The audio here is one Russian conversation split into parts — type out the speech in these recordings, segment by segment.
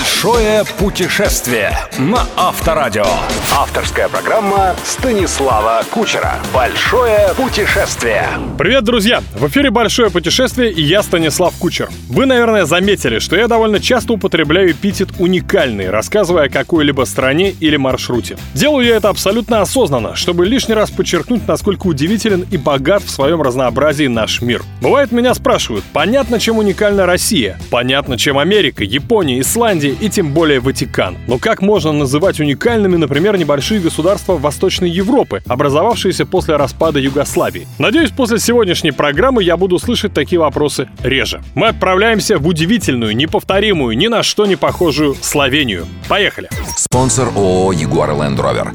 Большое путешествие на Авторадио. Авторская программа Станислава Кучера. Большое путешествие. Привет, друзья! В эфире «Большое путешествие» и я Станислав Кучер. Вы, наверное, заметили, что я довольно часто употребляю эпитет «уникальный», рассказывая о какой-либо стране или маршруте. Делаю я это абсолютно осознанно, чтобы лишний раз подчеркнуть, насколько удивителен и богат в своем разнообразии наш мир. Бывает, меня спрашивают, понятно, чем уникальна Россия? Понятно, чем Америка, Япония, Исландия и тем более Ватикан. Но как можно называть уникальными, например, небольшие государства Восточной Европы, образовавшиеся после распада Югославии? Надеюсь, после сегодняшней программы я буду слышать такие вопросы реже. Мы отправляемся в удивительную, неповторимую, ни на что не похожую Словению. Поехали! Спонсор ООО «Ягуар Ленд Ровер».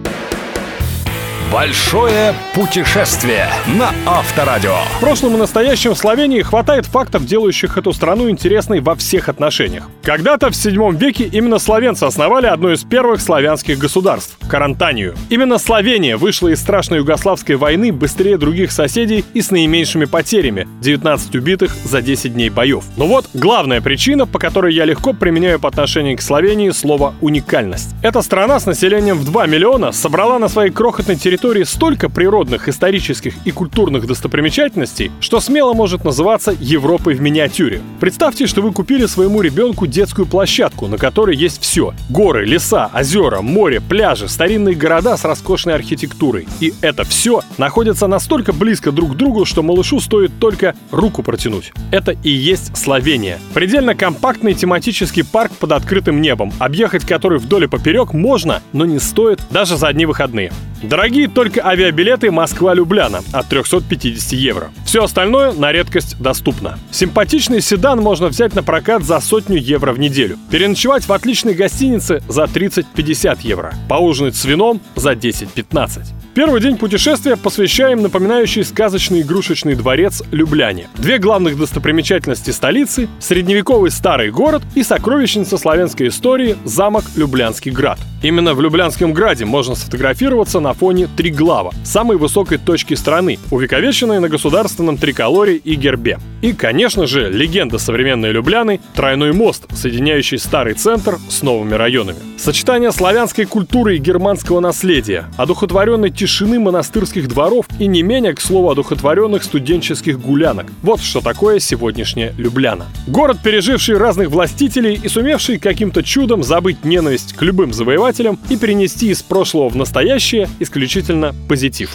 Большое путешествие на Авторадио. В прошлом и настоящем в Словении хватает фактов, делающих эту страну интересной во всех отношениях. Когда-то в 7 веке именно словенцы основали одно из первых славянских государств – Карантанию. Именно Словения вышла из страшной югославской войны быстрее других соседей и с наименьшими потерями – 19 убитых за 10 дней боев. Но вот главная причина, по которой я легко применяю по отношению к Словении слово «уникальность». Эта страна с населением в 2 миллиона собрала на своей крохотной территории столько природных, исторических и культурных достопримечательностей, что смело может называться Европой в миниатюре. Представьте, что вы купили своему ребенку детскую площадку, на которой есть все. Горы, леса, озера, море, пляжи, старинные города с роскошной архитектурой. И это все находится настолько близко друг к другу, что малышу стоит только руку протянуть. Это и есть Словения. Предельно компактный тематический парк под открытым небом, объехать который вдоль и поперек можно, но не стоит даже за одни выходные. Дорогие только авиабилеты Москва-Любляна от 350 евро. Все остальное на редкость доступно. Симпатичный седан можно взять на прокат за сотню евро в неделю. Переночевать в отличной гостинице за 30-50 евро. Поужинать с вином за 10-15. Первый день путешествия посвящаем напоминающий сказочный игрушечный дворец Любляне. Две главных достопримечательности столицы – средневековый старый город и сокровищница славянской истории – замок Люблянский град. Именно в Люблянском граде можно сфотографироваться на фоне Триглава, самой высокой точки страны, увековеченной на государственном триколоре и гербе. И, конечно же, легенда современной Любляны – тройной мост, соединяющий старый центр с новыми районами. Сочетание славянской культуры и германского наследия, одухотворенной тишины монастырских дворов и не менее, к слову, одухотворенных студенческих гулянок. Вот что такое сегодняшняя Любляна. Город, переживший разных властителей и сумевший каким-то чудом забыть ненависть к любым завоевателям и перенести из прошлого в настоящее исключительно позитив.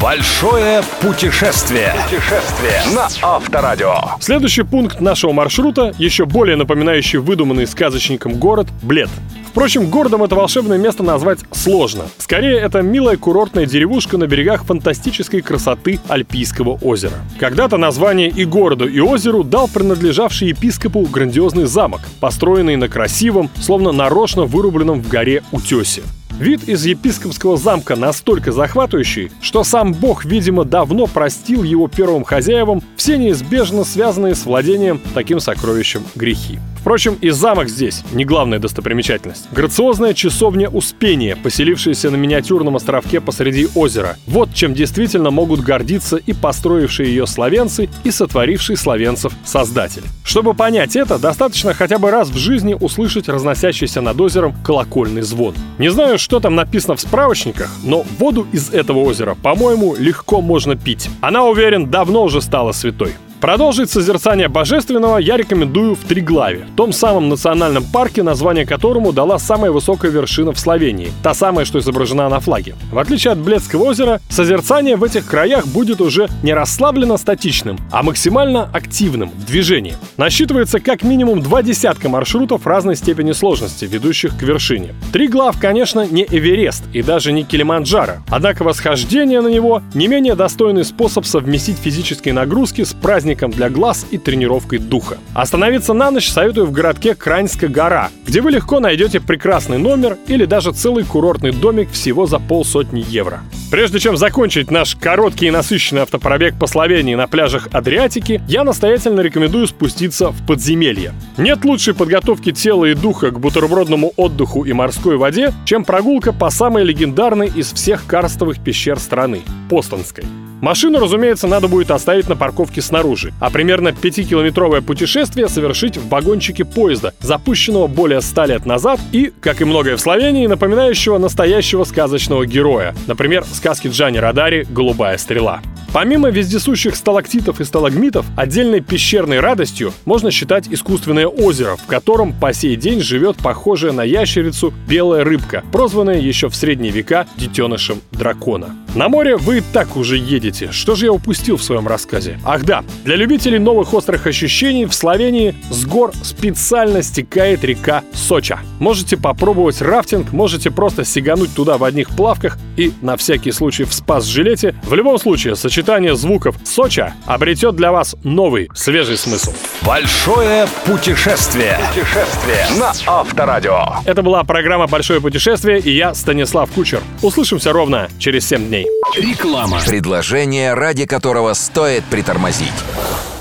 Большое путешествие. Путешествие на Авторадио. Следующий пункт нашего маршрута, еще более напоминающий выдуманный сказочником город Блед. Впрочем, городом это волшебное место назвать сложно. Скорее, это милая курортная деревушка на берегах фантастической красоты Альпийского озера. Когда-то название и городу, и озеру дал принадлежавший епископу грандиозный замок, построенный на красивом, словно нарочно вырубленном в горе утесе. Вид из епископского замка настолько захватывающий, что сам бог, видимо, давно простил его первым хозяевам все неизбежно связанные с владением таким сокровищем грехи. Впрочем, и замок здесь не главная достопримечательность. Грациозная часовня Успения, поселившаяся на миниатюрном островке посреди озера. Вот чем действительно могут гордиться и построившие ее словенцы, и сотворивший словенцев создатель. Чтобы понять это, достаточно хотя бы раз в жизни услышать разносящийся над озером колокольный звон. Не знаю, что там написано в справочниках, но воду из этого озера, по-моему, легко можно пить. Она, уверен, давно уже стала святой. Продолжить созерцание божественного я рекомендую в Триглаве, том самом национальном парке, название которому дала самая высокая вершина в Словении, та самая, что изображена на флаге. В отличие от Бледского озера, созерцание в этих краях будет уже не расслабленно статичным, а максимально активным, в движении. Насчитывается как минимум два десятка маршрутов разной степени сложности, ведущих к вершине. Триглав, конечно, не Эверест и даже не Килиманджаро, однако восхождение на него не менее достойный способ совместить физические нагрузки с праздником праздником для глаз и тренировкой духа. Остановиться на ночь советую в городке Краньская гора, где вы легко найдете прекрасный номер или даже целый курортный домик всего за полсотни евро. Прежде чем закончить наш короткий и насыщенный автопробег по Словении на пляжах Адриатики, я настоятельно рекомендую спуститься в подземелье. Нет лучшей подготовки тела и духа к бутербродному отдыху и морской воде, чем прогулка по самой легендарной из всех карстовых пещер страны – Постонской. Машину, разумеется, надо будет оставить на парковке снаружи, а примерно 5-километровое путешествие совершить в вагончике поезда, запущенного более 100 лет назад и, как и многое в Словении, напоминающего настоящего сказочного героя. Например, сказки Джани Радари «Голубая стрела». Помимо вездесущих сталактитов и сталагмитов, отдельной пещерной радостью можно считать искусственное озеро, в котором по сей день живет похожая на ящерицу белая рыбка, прозванная еще в средние века детенышем дракона. На море вы так уже едете. Что же я упустил в своем рассказе? Ах да, для любителей новых острых ощущений в Словении с гор специально стекает река Соча. Можете попробовать рафтинг, можете просто сигануть туда в одних плавках и на всякий случай в спас-жилете. В любом случае, сочетание сочетание звуков Соча обретет для вас новый, свежий смысл. Большое путешествие. Путешествие на Авторадио. Это была программа «Большое путешествие» и я, Станислав Кучер. Услышимся ровно через 7 дней. Реклама. Предложение, ради которого стоит притормозить.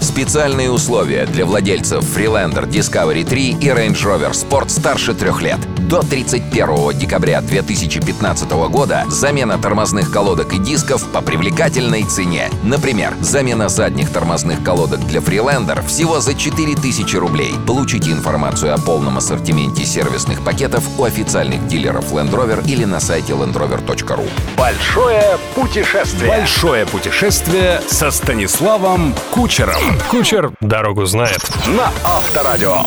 Специальные условия для владельцев Freelander Discovery 3 и Range Rover Sport старше трех лет. До 31 декабря 2015 года замена тормозных колодок и дисков по привлекательной цене. Например, замена задних тормозных колодок для Freelander всего за 4000 рублей. Получите информацию о полном ассортименте сервисных пакетов у официальных дилеров Land Rover или на сайте landrover.ru. Большое путешествие. Большое путешествие со Станиславом Кучером. Кучер дорогу знает. На Авторадио.